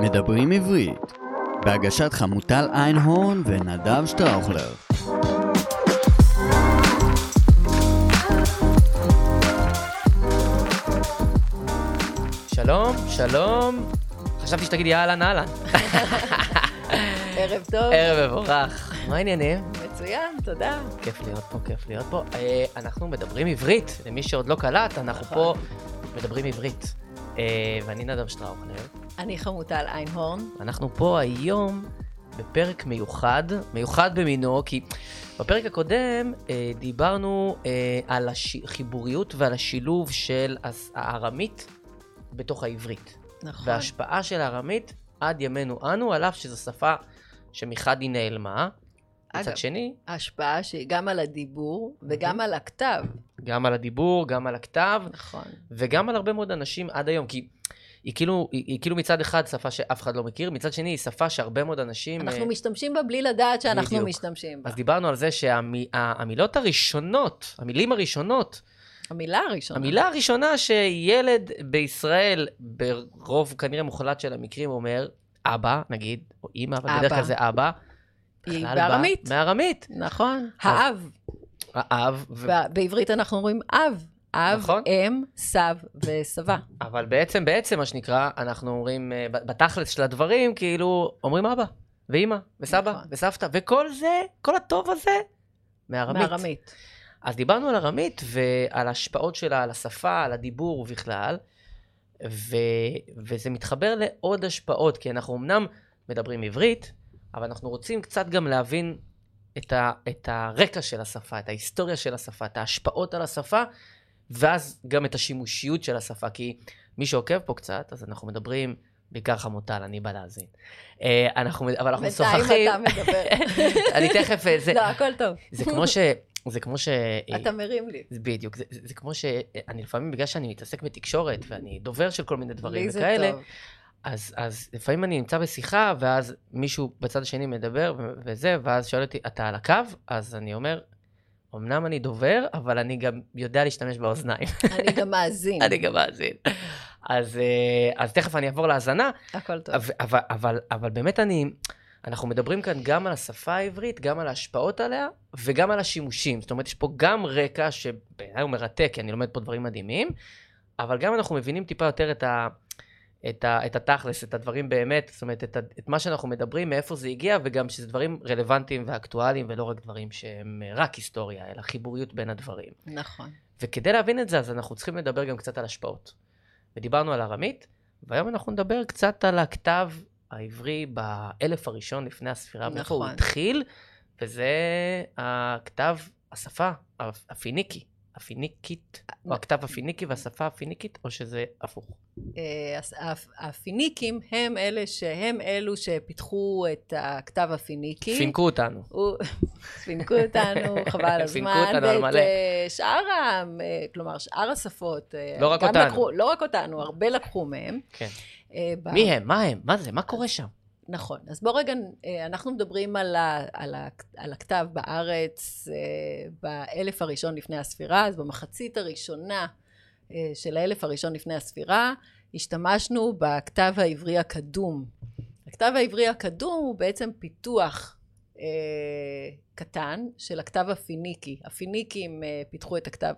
מדברים עברית, בהגשת חמוטל איינהורן ונדב שטראוכלר. שלום, שלום. חשבתי שתגידי אהלן אהלן. ערב טוב. ערב מבורך. מה העניינים? מצוין, תודה. כיף להיות פה, כיף להיות פה. אה, אנחנו מדברים עברית, למי שעוד לא קלט, אנחנו נכון. פה מדברים עברית. אה, ואני נדב שטראוכלר. אני חמוטל איינהורן. אנחנו פה היום בפרק מיוחד, מיוחד במינו, כי בפרק הקודם אה, דיברנו אה, על החיבוריות ועל השילוב של הארמית בתוך העברית. נכון. וההשפעה של הארמית עד ימינו אנו, על אף שזו שפה שמחד היא נעלמה. אגב, מצד שני, ההשפעה שהיא גם על הדיבור וגם על הכתב. גם על הדיבור, גם על הכתב, נכון. וגם על הרבה מאוד אנשים עד היום, כי היא כאילו, היא, היא כאילו מצד אחד שפה שאף אחד לא מכיר, מצד שני היא שפה שהרבה מאוד אנשים... אנחנו אה, משתמשים בה בלי לדעת שאנחנו בדיוק. משתמשים בה. אז דיברנו על זה שהמילות הראשונות, המילים הראשונות, המילה הראשונה. המילה הראשונה שילד בישראל, ברוב כנראה מוחלט של המקרים, אומר אבא, נגיד, או אימא, אבל בדרך. כלל זה אבא. היא בארמית. מארמית. נכון. האב. האב, ו... בעברית אנחנו אומרים אב. אב, נכון. אם, סב וסבה. אבל בעצם, בעצם, מה שנקרא, אנחנו אומרים, אה, בתכלס של הדברים, כאילו, אומרים אבא, ואימא, וסבא, נכון. וסבתא, וכל זה, כל הטוב הזה, מארמית. בארמית. אז דיברנו על ארמית ועל ההשפעות שלה על השפה, על הדיבור בכלל, ו... וזה מתחבר לעוד השפעות, כי אנחנו אמנם מדברים עברית, אבל אנחנו רוצים קצת גם להבין את, ה... את הרקע של השפה, את ההיסטוריה של השפה, את ההשפעות על השפה, ואז גם את השימושיות של השפה, כי מי שעוקב פה קצת, אז אנחנו מדברים, בעיקר חמוטל, אני בא להאזין. אה, אנחנו, אבל אנחנו משוחחים. בינתיים אתה מדבר. אני תכף, אה, זה, לא, הכל טוב. זה כמו ש... זה כמו ש... אתה מרים לי. בדיוק, זה, זה, זה כמו שאני לפעמים, בגלל שאני מתעסק בתקשורת, ואני דובר של כל מיני דברים וכאלה, טוב. אז, אז לפעמים אני נמצא בשיחה, ואז מישהו בצד השני מדבר וזה, ואז שואל אותי, אתה על הקו? אז אני אומר, אמנם אני דובר, אבל אני גם יודע להשתמש באוזניים. אני גם מאזין. אני גם מאזין. אז, אה, אז תכף אני אעבור להאזנה, הכל טוב. אבל, אבל, אבל, אבל באמת אני, אנחנו מדברים כאן גם על השפה העברית, גם על ההשפעות עליה, וגם על השימושים. זאת אומרת, יש פה גם רקע שבעיניי הוא מרתק, כי אני לומד פה דברים מדהימים, אבל גם אנחנו מבינים טיפה יותר את, ה, את, ה, את התכלס, את הדברים באמת, זאת אומרת, את, ה, את מה שאנחנו מדברים, מאיפה זה הגיע, וגם שזה דברים רלוונטיים ואקטואליים, ולא רק דברים שהם אה, רק היסטוריה, אלא חיבוריות בין הדברים. נכון. וכדי להבין את זה, אז אנחנו צריכים לדבר גם קצת על השפעות. ודיברנו על ארמית, והיום אנחנו נדבר קצת על הכתב העברי באלף הראשון לפני הספירה, נכון. מאיפה הוא נכון. התחיל, וזה הכתב, השפה הפ- הפיניקי, הפיניקית, או הכתב הפיניקי והשפה הפיניקית, או שזה הפוך. אה, הפיניקים הם אלה שהם אלו שפיתחו את הכתב הפיניקי. פינקו אותנו. פינקו אותנו, חבל על פינקו הזמן. אותנו על מלא. אה, שאר ה... אה, כלומר, שאר השפות. אה, לא רק אותנו. לקחו- לא רק אותנו, הרבה לקחו מהם. כן. אה, מי הם? מה הם? מה זה? מה קורה שם? נכון. אז בוא רגע, אה, אנחנו מדברים על, ה, על, ה, על הכתב בארץ אה, באלף הראשון לפני הספירה, אז במחצית הראשונה אה, של האלף הראשון לפני הספירה, השתמשנו בכתב העברי הקדום. הכתב העברי הקדום הוא בעצם פיתוח אה, קטן של הכתב הפיניקי. הפיניקים אה, פיתחו את הכתב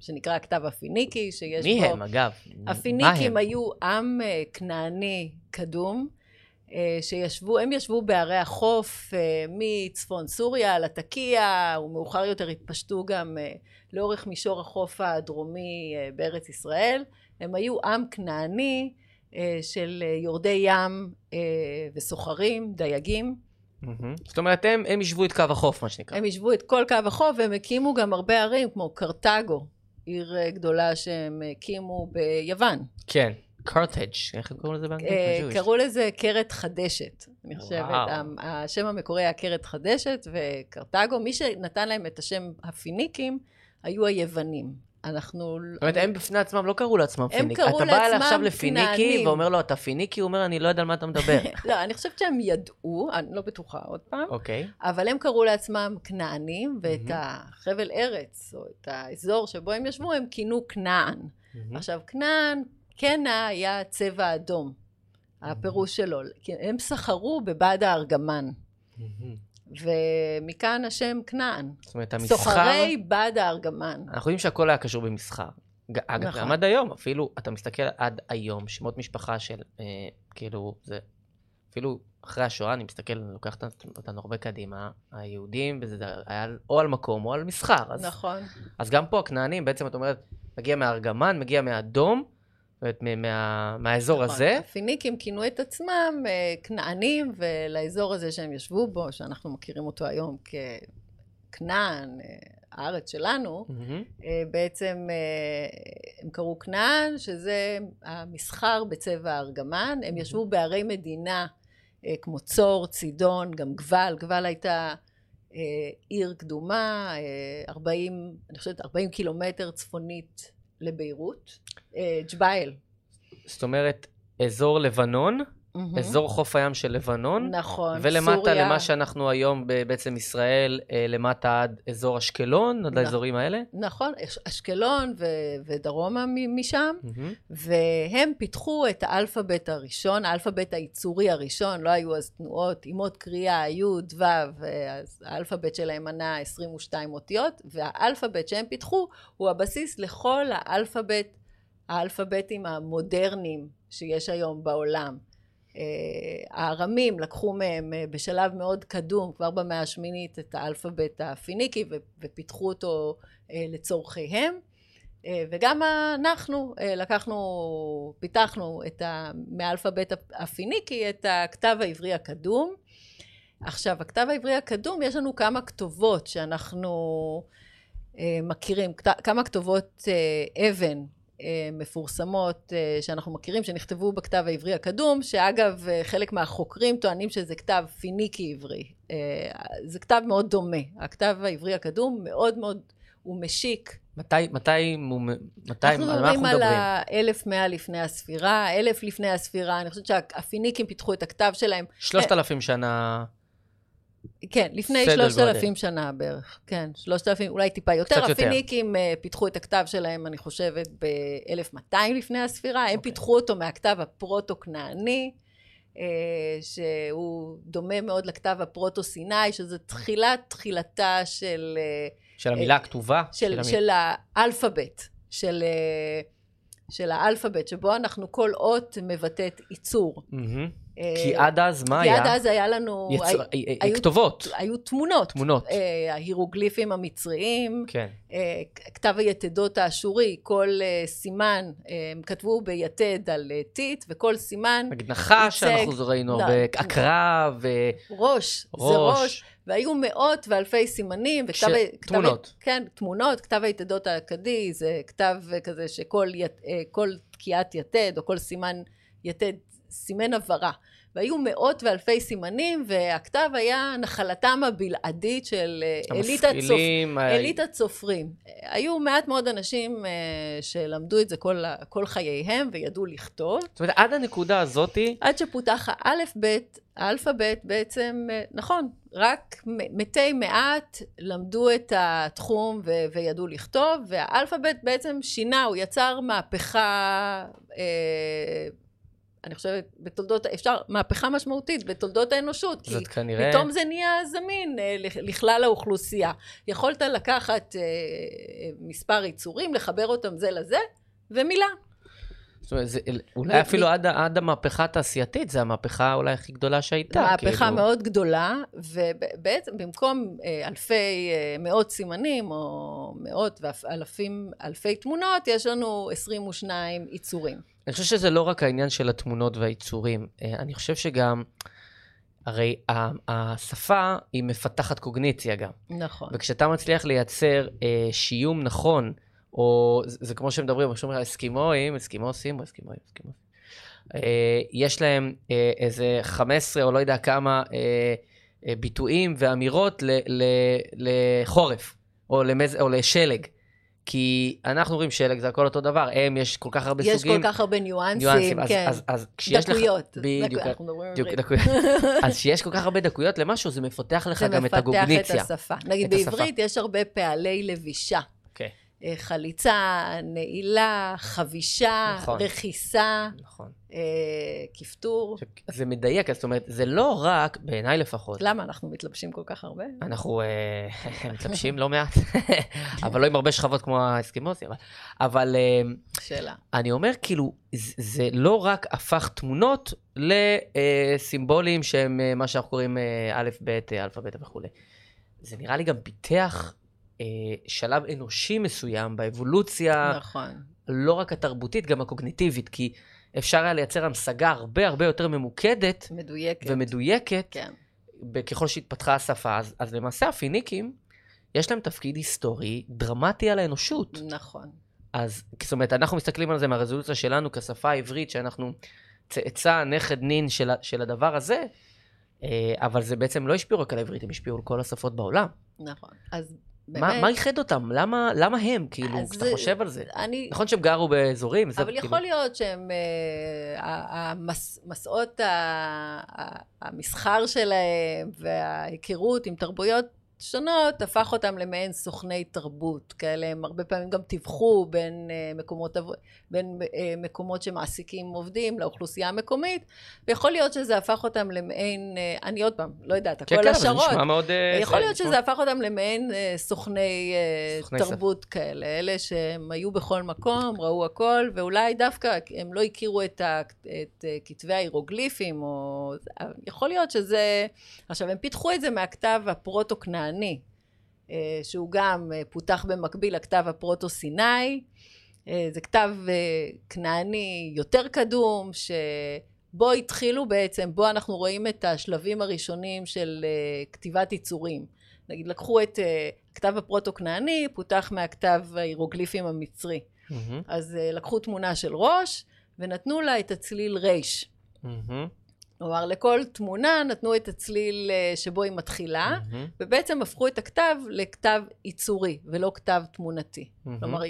שנקרא הכתב הפיניקי, שיש מי בו... הם, אגב? הפיניקים? היו עם כנעני קדום, שישבו, הם ישבו בערי החוף אה, מצפון סוריה, לטקיה, ומאוחר יותר התפשטו גם אה, לאורך מישור החוף הדרומי אה, בארץ ישראל. הם היו עם כנעני אה, של אה, יורדי ים אה, וסוחרים, דייגים. מהמם. זאת אומרת, הם הם יישבו את קו החוף, מה שנקרא. הם ישבו את כל קו החוף והם הקימו גם הרבה ערים כמו קרתגו, עיר אה, גדולה שהם הקימו ביוון. כן. קרטג', איך הם קוראים לזה באנגלית? אה? קראו לזה קרת חדשת, אני חושבת. השם המקורי היה קרת חדשת וקרתגו. מי שנתן להם את השם הפיניקים היו היוונים. אנחנו... זאת אומרת, הם בפני עצמם לא קראו לעצמם הם פיניקי. קראו אתה בא לעצמם עכשיו לפיניקי כנענים. ואומר לו, אתה פיניקי? הוא אומר, אני לא יודע על מה אתה מדבר. לא, אני חושבת שהם ידעו, אני לא בטוחה עוד פעם, אוקיי. אבל הם קראו לעצמם כנענים, ואת. החבל ארץ, או את האזור שבו הם ישבו, הם כינו כנען. עכשיו, כנען, קנע היה צבע אדום. הפירוש שלו. כי הם סחרו בבד הארגמן, ומכאן השם כנען. זאת אומרת, המסחר... סוחרי בד הארגמן. אנחנו יודעים שהכל היה קשור במסחר. אגב, נכון. גם עד היום, אפילו, אתה מסתכל עד היום, שמות משפחה של, אה, כאילו, זה, אפילו אחרי השואה, אני מסתכל, אני לוקח אותנו- הרבה קדימה, היהודים, וזה היה או על מקום או על מסחר. אז, נכון. אז גם פה הכנענים, בעצם את אומרת, מגיע מהארגמן, מגיע מהאדום, אומרת, מה, מה, מהאזור נכון. הזה. הפיניקים כינו את עצמם אה, כנענים, ולאזור הזה שהם ישבו בו, שאנחנו מכירים אותו היום ככנען, אה, הארץ שלנו. אה, בעצם הם קראו כנען, שזה המסחר בצבע הארגמן. הם ישבו בערי מדינה כמו צור, צידון, גם גבל. גבל הייתה עיר קדומה, אה, 40, אני חושבת 40 קילומטר צפונית לביירות. אה, ג'בייל. זאת אומרת, אזור לבנון, מהמם. אזור חוף הים של לבנון, נכון, ולמטה סוריה. למה שאנחנו היום בעצם ישראל, אה, למטה עד אזור אשקלון, עד נכון. האזורים האלה. נכון, אש- אשקלון ו- ודרומה מ- משם, מהמם. והם פיתחו את האלפאבית הראשון, האלפאבית הייצורי הראשון, לא היו אז תנועות, אימות קריאה, י', ו', אז האלפאבית שלהם מנה 22 אותיות, והאלפאבית שהם פיתחו הוא הבסיס לכל האלפאבית, האלפאביתים המודרניים שיש היום בעולם. אה, הארמים לקחו מהם אה, בשלב מאוד קדום, כבר במאה השמינית, את האלפאבית הפיניקי ופיתחו אותו אה, לצורכיהם. וגם אנחנו לקחנו, פיתחנו את ה, מהאלפאבית הפיניקי את הכתב העברי הקדום. עכשיו, הכתב העברי הקדום, יש לנו כמה כתובות שאנחנו מכירים, כמה כתובות אבן מפורסמות אה, שאנחנו מכירים, שנכתבו בכתב העברי הקדום, שאגב, אה, חלק מהחוקרים טוענים שזה כתב פיניקי עברי. אה, זה כתב מאוד דומה. הכתב העברי הקדום מאוד מאוד, הוא משיק. מתי, מתי, מתי, אנחנו על מה אנחנו מדברים על מדברים? ה-1100 לפני הספירה, 1000 לפני הספירה, אני חושבת שהפיניקים פיתחו את הכתב שלהם, שלושת אלפים שנה, כן, לפני סדר שלושת אלפים גודל. שנה בערך, כן, שלושת אלפים, אולי טיפה יותר, קצת יותר. הפיניקים אה, פיתחו את הכתב שלהם, אני חושבת, ב-1200 לפני הספירה, הם אוקיי. פיתחו אותו מהכתב הפרוטו-כנעני, אה, שהוא דומה מאוד לכתב הפרוטו-סיני, שזה תחילת תחילתה של... אה, של המילה הכתובה? של, המילה- של האלפאבית, של, אה, של האלפאבית, שבו אנחנו כל אות מבטאת ייצור. מהמם. אה, כי עד אז מה כי היה? עד אז היה לנו, יצר- הי- אה, אה, היו- כתובות, היו תמונות. תמונות. אה, ההירוגליפים המצריים, כן. אה, כתב היתדות האשורי, כל אה, סימן, אה, הם כתבו ביתד על אה, טיט, וכל סימן נגיד נחש שאנחנו ראינו, לא, עקרב, ו- ראש, זה ראש. והיו מאות ואלפי סימנים, וכתב... ש- ה- כתב תמונות. כן, תמונות, כתב היתדות האכדי, זה כתב אה, כזה שכל ית, אה, כל תקיעת יתד, או כל סימן יתד, סימן הבהרה. והיו מאות ואלפי סימנים, והכתב היה נחלתם הבלעדית של אה, אליטת, צופ... אליטת סופרים. היו מעט מאוד אנשים אה, שלמדו את זה כל, כל חייהם וידעו לכתוב. זאת אומרת, עד הנקודה הזאתי, עד שפותח האלף-בית, האלפאבית בעצם, אה, נכון, רק מתי מעט למדו את התחום ו- וידעו לכתוב, והאלפאבית בעצם שינה, הוא יצר מהפכה, אה, אני חושבת, בתולדות, אפשר, מהפכה משמעותית בתולדות האנושות, כי זאת כנראה... פתאום זה נהיה זמין אה, לכ- לכלל האוכלוסייה. יכולת לקחת אה, מספר יצורים, לחבר אותם זה לזה, ומילה. זאת אומרת, זה, אולי אפילו עד, עד המהפכה התעשייתית, זו המהפכה אולי הכי גדולה שהייתה. מהפכה כאילו. מאוד גדולה, ובעצם במקום אה, אלפי, אה, מאות סימנים, או מאות ואלפים, אלפי תמונות, יש לנו 22 יצורים. אני חושב שזה לא רק העניין של התמונות והיצורים, אה, אני חושב שגם, הרי השפה היא מפתחת קוגניציה גם. נכון. וכשאתה מצליח לייצר אה, שיום נכון, או זה, זה כמו שמדברים, כשאומרים אסקימואים, אסקימוסים, אסקימואים, אסקימוסים. אה, יש להם אה, איזה 15 או לא יודע כמה אה, אה, ביטויים ואמירות ל, ל, לחורף, או, למז, או לשלג. כי אנחנו אומרים שלג, זה הכל אותו דבר, הם, יש כל כך הרבה יש סוגים. כל כך הרבה ניואנסים, ניואנסים, אז, כן. אז, אז כשיש לך... דקויות. בדיוק, דקו- אנחנו מדברים. דקויות. אז כשיש כל כך הרבה דקויות למשהו, זה מפתח לך זה גם את מפתח את. השפה. נגיד את השפה. בעברית יש הרבה פעלי לבישה. אה, חליצה, נעילה, חבישה, נכון. רכיסה, נכון. אה, כפתור. זה מדייק, זאת אומרת, זה לא רק, בעיניי לפחות, למה אנחנו מתלבשים כל כך הרבה? אנחנו אה, מתלבשים לא מעט, אבל לא עם הרבה שכבות כמו האסקימוסים, אבל- אבל אה, שאלה. אני אומר, כאילו, זה, זה לא רק הפך תמונות לסימבולים שהם אה, מה שאנחנו קוראים אה, א', ב', אה, אלפא, בטא וכולי. זה נראה לי גם פיתח אה, שלב אנושי מסוים באבולוציה, נכון. לא רק התרבותית, גם הקוגניטיבית, כי אפשר היה לייצר המשגה הרבה הרבה יותר ממוקדת מדויקת. ומדויקת, כן. ככל שהתפתחה השפה. אז, אז למעשה הפיניקים, יש להם תפקיד היסטורי דרמטי על האנושות. נכון. אז זאת אומרת, אנחנו מסתכלים על זה מהרזולוציה שלנו כשפה העברית, שאנחנו צאצא, נכד, נין של, של הדבר הזה, אה, אבל זה בעצם לא השפיעו רק על העברית, הם השפיעו על כל השפות בעולם. נכון. אז מה, באמת... מה איחד אותם? למה, למה הם, כאילו, כשאתה זה- חושב על זה? אני... נכון שהם גרו באזורים, אבל כאילו... יכול להיות שהם, אה, ה- המס- מסעות ה- ה- המסחר שלהם וההיכרות עם תרבויות שונות, הפך אותם למעין סוכני תרבות כאלה, הם הרבה פעמים גם טיווחו בין אה, מקומות, עב- בין אה, מקומות שמעסיקים עובדים לאוכלוסייה המקומית, ויכול להיות שזה הפך אותם למעין, אה, אני עוד פעם, לא יודעת, כן, הכל כן, אבל זה השערות. נשמע מאוד... אה, יכול זה להיות שזה הפך אותם למעין סוכני, סוכני. תרבות כאלה, אלה שהם היו בכל מקום, ראו הכל, ואולי דווקא הם לא הכירו את, ה, את כתבי ההירוגליפים, או... יכול להיות שזה... עכשיו, הם פיתחו את זה מהכתב הפרוטו-כנעני, שהוא גם פותח במקביל לכתב הפרוטו-סיני. אה, זה כתב אה, כנעני יותר קדום, שבו התחילו בעצם, בו אנחנו רואים את השלבים הראשונים של אה, כתיבת יצורים. נגיד לקחו את כתב הפרוטו-כנעני, פותח מהכתב ההירוגליפים המצרי. מהמם, אז לקחו תמונה של ראש ונתנו לה את הצליל רייש. מהמם, כלומר, לכל תמונה נתנו את הצליל אה, שבו היא מתחילה, מהמם, ובעצם הפכו את הכתב לכתב ייצורי ולא כתב תמונתי. מהמם. כלומר,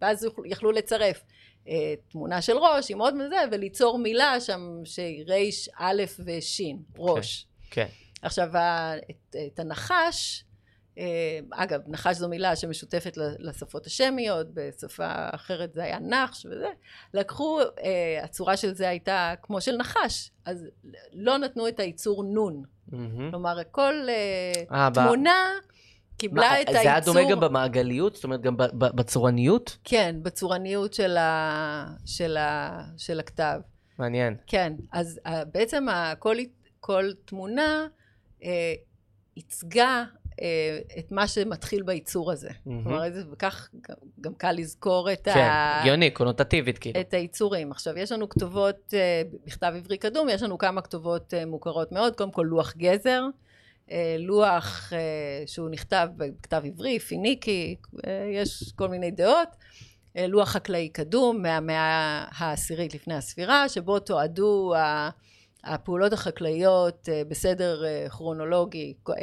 ואז יכלו- לצרף אה, תמונה של ראש עם עוד מזה, וליצור מילה שם שהיא רייש, א' וש', ראש. כן. עכשיו, ה- את, את הנחש, אגב, נחש זו מילה שמשותפת לשפות השמיות, בשפה אחרת זה היה נחש וזה, לקחו, אה, הצורה של זה הייתה כמו של נחש, אז לא נתנו את הייצור נון. מהמם. כלומר, כל אה, אה, תמונה קיבלה מה, את זה היה הייצור... דומה גם במעגליות? זאת אומרת, גם בצורניות? כן, בצורניות של, ה, של, ה, של הכתב. מעניין. כן, אז uh, בעצם כל, כל תמונה uh, ייצגה את מה שמתחיל בייצור הזה. מהמם. כלומר, זה, וכך גם, גם קל לזכור את, כן, ה, הגיוני, קונוטטיבית, כאילו. את הייצורים. עכשיו, יש לנו כתובות uh, בכתב עברי קדום, יש לנו כמה כתובות uh, מוכרות מאוד. קודם כל, לוח גזר. לוח שהוא נכתב בכתב עברי, פיניקי, יש כל מיני דעות. אה, לוח חקלאי קדום מהמאה העשירית לפני הספירה, שבו תועדו הפעולות החקלאיות אה, בסדר אה, כרונולוגי אה,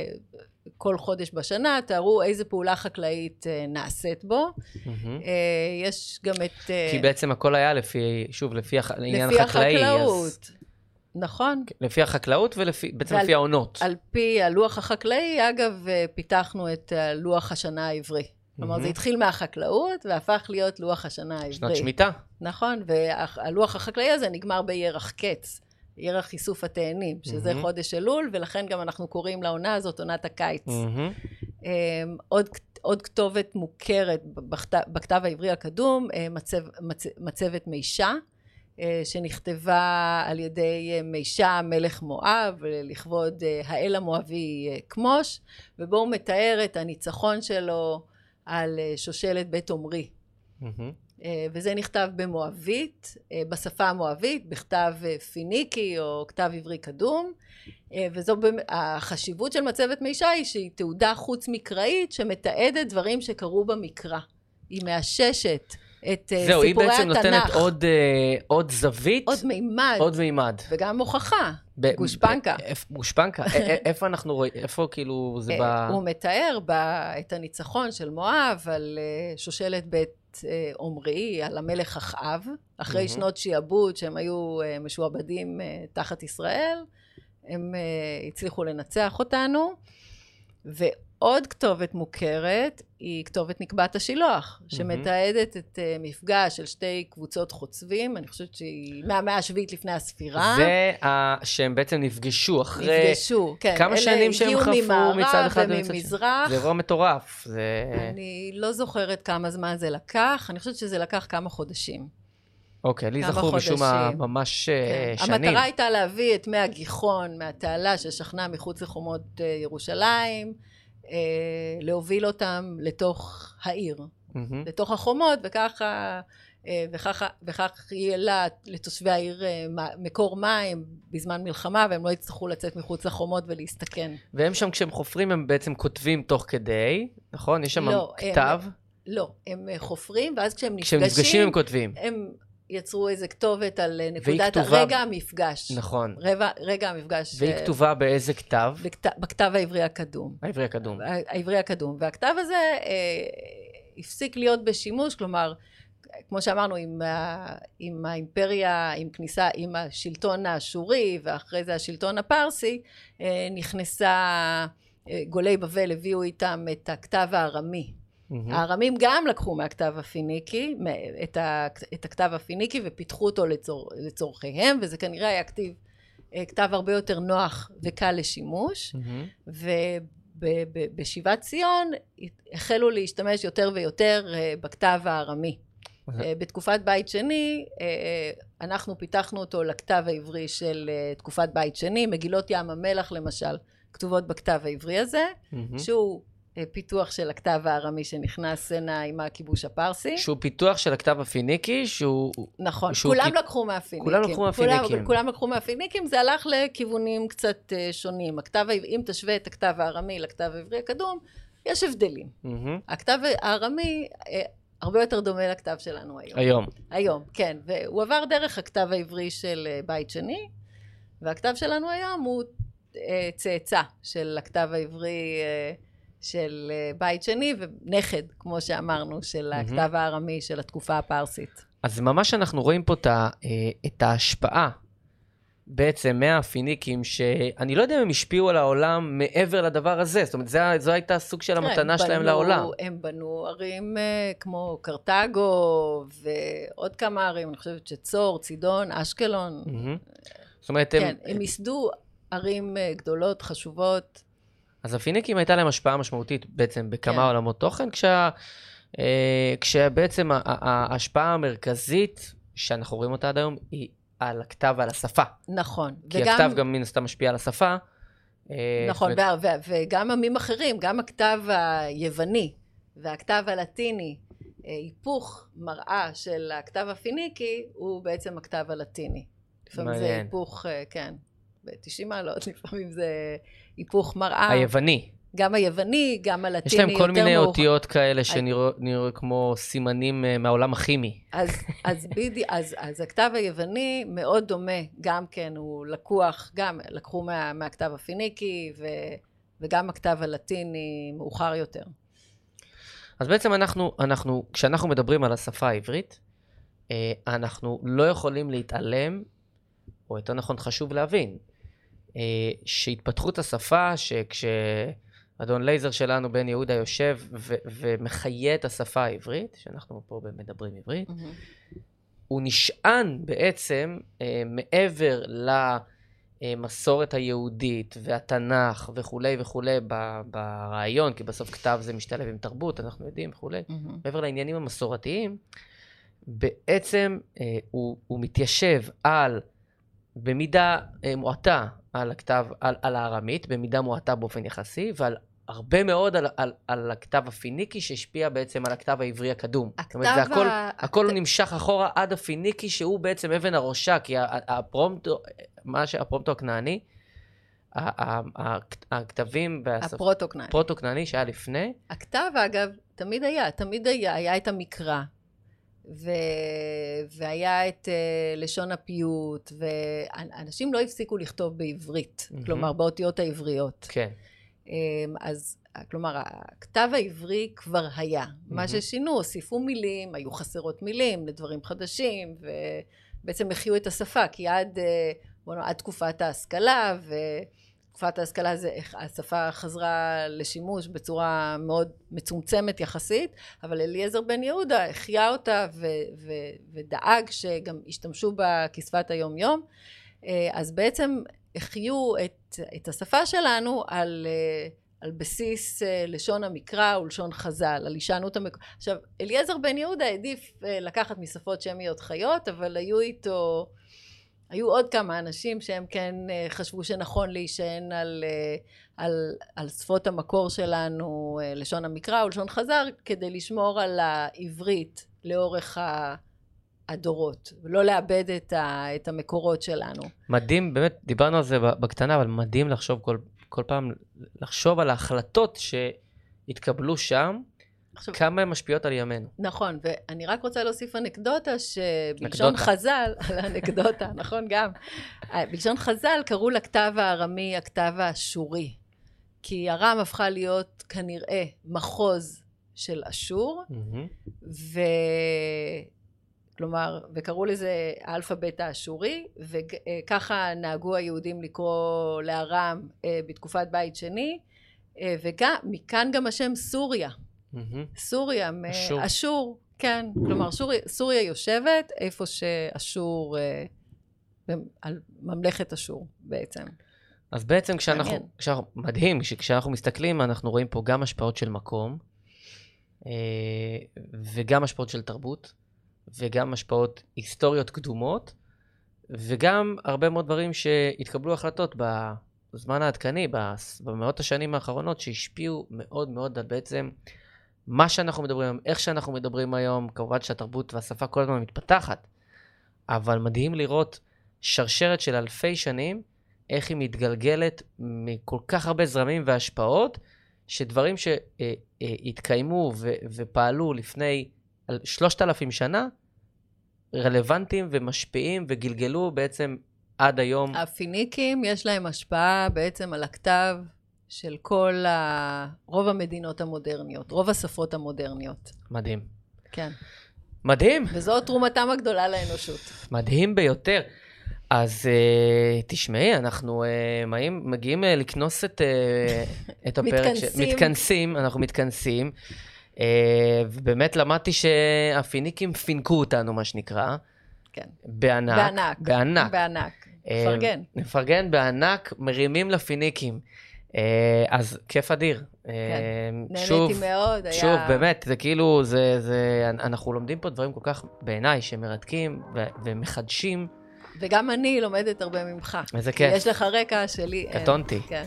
כל חודש בשנה, תארו איזה פעולה חקלאית אה, נעשית בו. אה, יש גם את... אה, כי בעצם הכל היה לפי, שוב, לפי הח- העניין לפי החקלאי. אז- החקלאות. נכון. לפי החקלאות ובעצם לפי העונות. על פי הלוח החקלאי, אגב, פיתחנו את לוח השנה העברי. כלומר. זה התחיל מהחקלאות והפך להיות לוח השנה העברי. שנת שמיטה. נכון, והלוח החקלאי הזה נגמר בירח קץ, ירח איסוף התאנים, שזה מהמם. חודש אלול, ולכן גם אנחנו קוראים לעונה הזאת עונת הקיץ. אמ, עוד, עוד כתובת מוכרת בכתב, בכתב העברי הקדום, אה, מצב, מצ, מצבת מישה, אה, שנכתבה על ידי אה, מישה מלך מואב, לכבוד האל המואבי כמוש, ובו הוא מתאר את הניצחון שלו על שושלת בית עומרי. מהמם. אה, וזה נכתב במואבית, אה, בשפה המואבית, בכתב אה, פיניקי או כתב עברי קדום, וזו החשיבות של מצבת מישה היא שהיא תעודה חוץ מקראית שמתעדת דברים שקרו במקרא. היא מאששת את אה, זהו, היא סיפורי בעצם נותנת התנ"ך. עוד, אה, עוד זווית, עוד מימד, עוד מימד. וגם הוכחה. ב- גושפנקה. גושפנקה? איפה אנחנו רואים, איפה כאילו זה אה, ב... הוא מתאר ב, את הניצחון של מואב על אה, שושלת בית עומרי, על המלך אחאב, אחרי. שנות שיעבוד שהם היו משועבדים תחת ישראל, הם הצליחו לנצח אותנו. עוד כתובת מוכרת היא כתובת נקבת השילוח, שמתעדת את uh, מפגש של שתי קבוצות חוצבים, אני חושבת שהיא מהמאה השביעית לפני הספירה. זה ה... שהם בעצם נפגשו אחרי... נפגשו, כן. כמה שנים שהם חפרו מצד אחד ומצד שני. זה אירוע מטורף. זה... אני לא זוכרת כמה זמן זה לקח, אני חושבת שזה לקח כמה חודשים. אוקיי, לי זכור משום מה ממש אה, כן. שנים. המטרה הייתה להביא את מי הגיחון מהתעלה ששכנה מחוץ לחומות אה, ירושלים. אה, להוביל אותם לתוך העיר, mm-hmm. לתוך החומות, וככה, אה, וככה, וכך יהיה לה, לתושבי העיר אה, מקור מים בזמן מלחמה, והם לא יצטרכו לצאת מחוץ לחומות ולהסתכן. והם שם, כשהם חופרים, הם בעצם כותבים תוך כדי, נכון? יש שם לא, כתב? הם, לא, הם חופרים, ואז כשהם נפגשים... כשהם נפגשים הם כותבים. הם יצרו איזה כתובת על אה, נקודת כתובה... רגע המפגש. נכון. רבע, רגע המפגש. והיא ש... אה, כתובה באיזה כתב? בכת... בכתב העברי הקדום. העברי הקדום. העברי הקדום. והכתב הזה אה, הפסיק להיות בשימוש, כלומר, כמו שאמרנו, עם, ה... עם האימפריה, עם כניסה, עם השלטון האשורי, ואחרי זה השלטון הפרסי, אה, נכנסה, אה, גולי בבל הביאו איתם את הכתב הארמי. Mm-hmm. הארמים גם לקחו מהכתב הפיניקי, את, ה, את הכתב הפיניקי ופיתחו אותו לצור, לצורכיהם, וזה כנראה היה כתיב, אה, כתב הרבה יותר נוח וקל לשימוש, mm-hmm. ובשיבת ציון החלו להשתמש יותר ויותר אה, בכתב הארמי. Mm-hmm. בתקופת בית שני, אנחנו פיתחנו אותו לכתב העברי של תקופת בית שני, מגילות ים המלח למשל, כתובות בכתב העברי הזה, mm-hmm. שהוא פיתוח של הכתב הארמי שנכנס הנה עם הכיבוש הפרסי. שהוא פיתוח של הכתב הפיניקי, שהוא... נכון, שהוא כולם כ... לקחו מהפיניקים. כולם לקחו מהפיניקים. כולם, כולם לקחו מהפיניקים, זה הלך לכיוונים קצת uh, שונים. הכתב, אם תשווה את הכתב הארמי לכתב העברי הקדום, יש הבדלים. Mm-hmm. הכתב הארמי uh, הרבה יותר דומה לכתב שלנו היום. היום. היום, כן. והוא עבר דרך הכתב העברי של בית שני, והכתב שלנו היום הוא צאצא של הכתב העברי... של אה, בית שני, ונכד, כמו שאמרנו, של הכתב הארמי של התקופה הפרסית. אז ממש אנחנו רואים פה את אה, את ההשפעה בעצם מהפיניקים, שאני לא יודע אם הם השפיעו על העולם מעבר לדבר הזה. זאת אומרת, זו, זו הייתה סוג של המתנה שלהם בנו, לעולם. הם בנו ערים uh, כמו קרתגו, ועוד כמה ערים, אני חושבת שצור, צידון, אשקלון. Mm-hmm. זאת אומרת, כן, הם... הם ייסדו ערים גדולות, חשובות. אז הפיניקים הייתה להם השפעה משמעותית בעצם בכמה כן. עולמות תוכן, כשה, אה, כשבעצם ההשפעה המרכזית שאנחנו רואים אותה עד היום היא על הכתב ועל השפה. נכון. כי וגם... הכתב גם מן הסתם משפיע על השפה. אה, נכון, ו... ו... וגם עמים אחרים, גם הכתב היווני והכתב הלטיני, אה, היפוך מראה של הכתב הפיניקי הוא בעצם הכתב הלטיני. לפעמים זה היפוך, אה, כן, ב-90 מעלות, לפעמים זה היפוך מראה. היווני. גם היווני, גם הלטיני יותר מאוחר. יש להם כל מיני מאוח... אותיות כאלה שנראות כמו סימנים uh, מהעולם הכימי. אז, אז, בידי, אז, אז הכתב היווני מאוד דומה, גם כן, הוא לקוח, גם לקחו מה, מהכתב הפיניקי, ו, וגם הכתב הלטיני מאוחר יותר. אז בעצם אנחנו, אנחנו, כשאנחנו מדברים על השפה העברית, אה, אנחנו לא יכולים להתעלם, או יותר נכון חשוב להבין, אה, שהתפתחות השפה, שכשאדון לייזר שלנו, בן יהודה, יושב ו- ומחיה את השפה העברית, שאנחנו פה מדברים עברית, mm-hmm. הוא נשען בעצם אה, מעבר למסורת היהודית והתנ"ך וכולי וכולי ב- ברעיון, כי בסוף כתב זה משתלב עם תרבות, אנחנו יודעים וכולי, mm-hmm. מעבר לעניינים המסורתיים, בעצם אה, הוא, הוא מתיישב על, במידה אה, מועטה, על הכתב, על, על הארמית, במידה מועטה באופן יחסי, ועל הרבה מאוד על, על, על הכתב הפיניקי שהשפיע בעצם על הכתב העברי הקדום. הכתב זאת אומרת, זה הכל, ה... הכל הכת... נמשך אחורה עד הפיניקי, שהוא בעצם אבן הראשה, כי הפרומטו, מה שהפרומטו הכנעני, הכתבים... הפרוטו-כנעני. הפרוטו-כנעני שהיה לפני. הכתב, אגב, תמיד היה, תמיד היה, היה את המקרא. ו... והיה את uh, לשון הפיוט, ואנשים לא הפסיקו לכתוב בעברית, mm-hmm. כלומר באותיות העבריות. כן. Um, אז כלומר, הכתב העברי כבר היה. Mm-hmm. מה ששינו, הוסיפו מילים, היו חסרות מילים לדברים חדשים, ובעצם החיו את השפה, כי עד, uh, בוא נאמר, עד תקופת ההשכלה, ו... בתקופת ההשכלה זה, השפה חזרה לשימוש בצורה מאוד מצומצמת יחסית, אבל אליעזר בן יהודה החיה אותה ו, ו, ודאג שגם ישתמשו בה כשפת היום יום. אה, אז בעצם החיו את, את השפה שלנו על, אה, על בסיס אה, לשון המקרא ולשון חז"ל, על הישענות המקור... עכשיו, אליעזר בן יהודה העדיף לקחת משפות שמיות חיות, אבל היו איתו... היו עוד כמה אנשים שהם כן חשבו שנכון להישען על, על, על שפות המקור שלנו, לשון המקרא ולשון חז"ל, כדי לשמור על העברית לאורך. הדורות, ולא לאבד את, ה, את המקורות שלנו. מדהים, באמת, דיברנו על זה בקטנה, אבל מדהים לחשוב כל, כל פעם, לחשוב על ההחלטות שהתקבלו שם, עכשיו, כמה הן משפיעות על ימינו. נכון, ואני רק רוצה להוסיף אנקדוטה, שבלשון חז"ל, על האנקדוטה, נכון גם, בלשון חז"ל קראו לכתב הארמי הכתב האשורי, כי ארם הפכה להיות כנראה מחוז של אשור, mm-hmm. ו... כלומר, וקראו לזה האלפאבית האשורי, וככה נהגו היהודים לקרוא לארם אה, בתקופת בית שני, אה, ומכאן גם השם סוריה. סוריה, אשור. כן. כלומר, סוריה, סוריה יושבת איפה שאשור, אה, על ממלכת אשור בעצם. אז בעצם כשאנחנו, כשאנחנו, מדהים, כשאנחנו מסתכלים, אנחנו רואים פה גם השפעות של מקום, וגם השפעות של תרבות. וגם השפעות היסטוריות קדומות, וגם הרבה מאוד דברים שהתקבלו החלטות בזמן העדכני, במאות השנים האחרונות, שהשפיעו מאוד מאוד על בעצם מה שאנחנו מדברים היום, איך שאנחנו מדברים היום, כמובן שהתרבות והשפה כל הזמן מתפתחת, אבל מדהים לראות שרשרת של אלפי שנים, איך היא מתגלגלת מכל כך הרבה זרמים והשפעות, שדברים שהתקיימו ופעלו לפני שלושת אלפים שנה, רלוונטיים ומשפיעים וגלגלו בעצם עד היום. הפיניקים, יש להם השפעה בעצם על הכתב של כל ה... רוב המדינות המודרניות, רוב השפות המודרניות. מדהים. כן. מדהים. וזו תרומתם הגדולה לאנושות. מדהים ביותר. אז uh, תשמעי, אנחנו uh, מגיעים uh, לקנוס את, uh, את הפרק. מתכנסים. ש... מתכנסים, אנחנו מתכנסים. אה, ובאמת למדתי שהפיניקים פינקו אותנו, מה שנקרא. כן. בענק. בענק. בענק. בענק. נפרגן. אה, נפרגן בענק, מרימים לפיניקים. אה, אז כיף אדיר. כן, נהניתי מאוד. שוב, היה... באמת, זה כאילו, זה, זה, אנחנו לומדים פה דברים כל כך, בעיניי, שמרתקים ומחדשים. וגם אני לומדת הרבה ממך. איזה כיף. כי יש לך רקע שלי קטונתי. כן.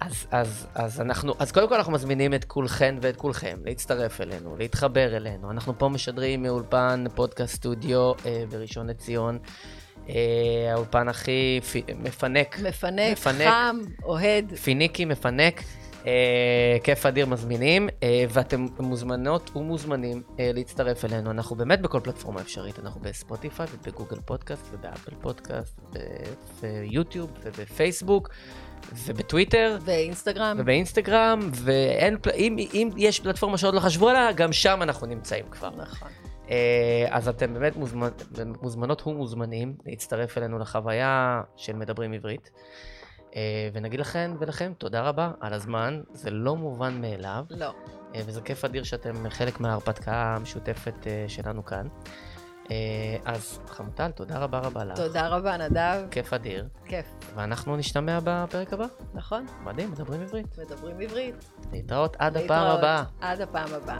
אז, אז, אז אנחנו, אז קודם כל אנחנו מזמינים את כולכן ואת כולכם להצטרף אלינו, להתחבר אלינו. אנחנו פה משדרים מאולפן פודקאסט סטודיו אה, בראשון לציון. אה, האולפן הכי. מפנק. מפנק, מפנק, חם, אוהד. פיניקי, מפנק. אה, כיף אדיר מזמינים, אה, ואתם מוזמנות ומוזמנים אה, להצטרף אלינו. אנחנו באמת בכל פלטפורמה אפשרית, אנחנו בספוטיפיי ובגוגל פודקאסט ובאפל פודקאסט וביוטיוב ובפייסבוק. ובטוויטר. ואינסטגרם. ובאינסטגרם, ואין, אם, אם יש פלטפורמה שעוד לא חשבו עליה, גם שם אנחנו נמצאים כבר. נכון. אז אתם באמת מוזמנ... מוזמנות ומוזמנים להצטרף אלינו לחוויה של מדברים עברית. ונגיד לכם ולכם תודה רבה על הזמן, זה לא מובן מאליו. לא. וזה כיף אדיר שאתם חלק מההרפתקה המשותפת שלנו כאן. אה, אז חמוטל, תודה רבה רבה לך. תודה רבה, נדב. כיף אדיר. כיף. ואנחנו נשתמע בפרק הבא. נכון. מדהים, מדברים עברית. מדברים עברית. להתראות עד הפעם הבאה. עד הפעם הבאה.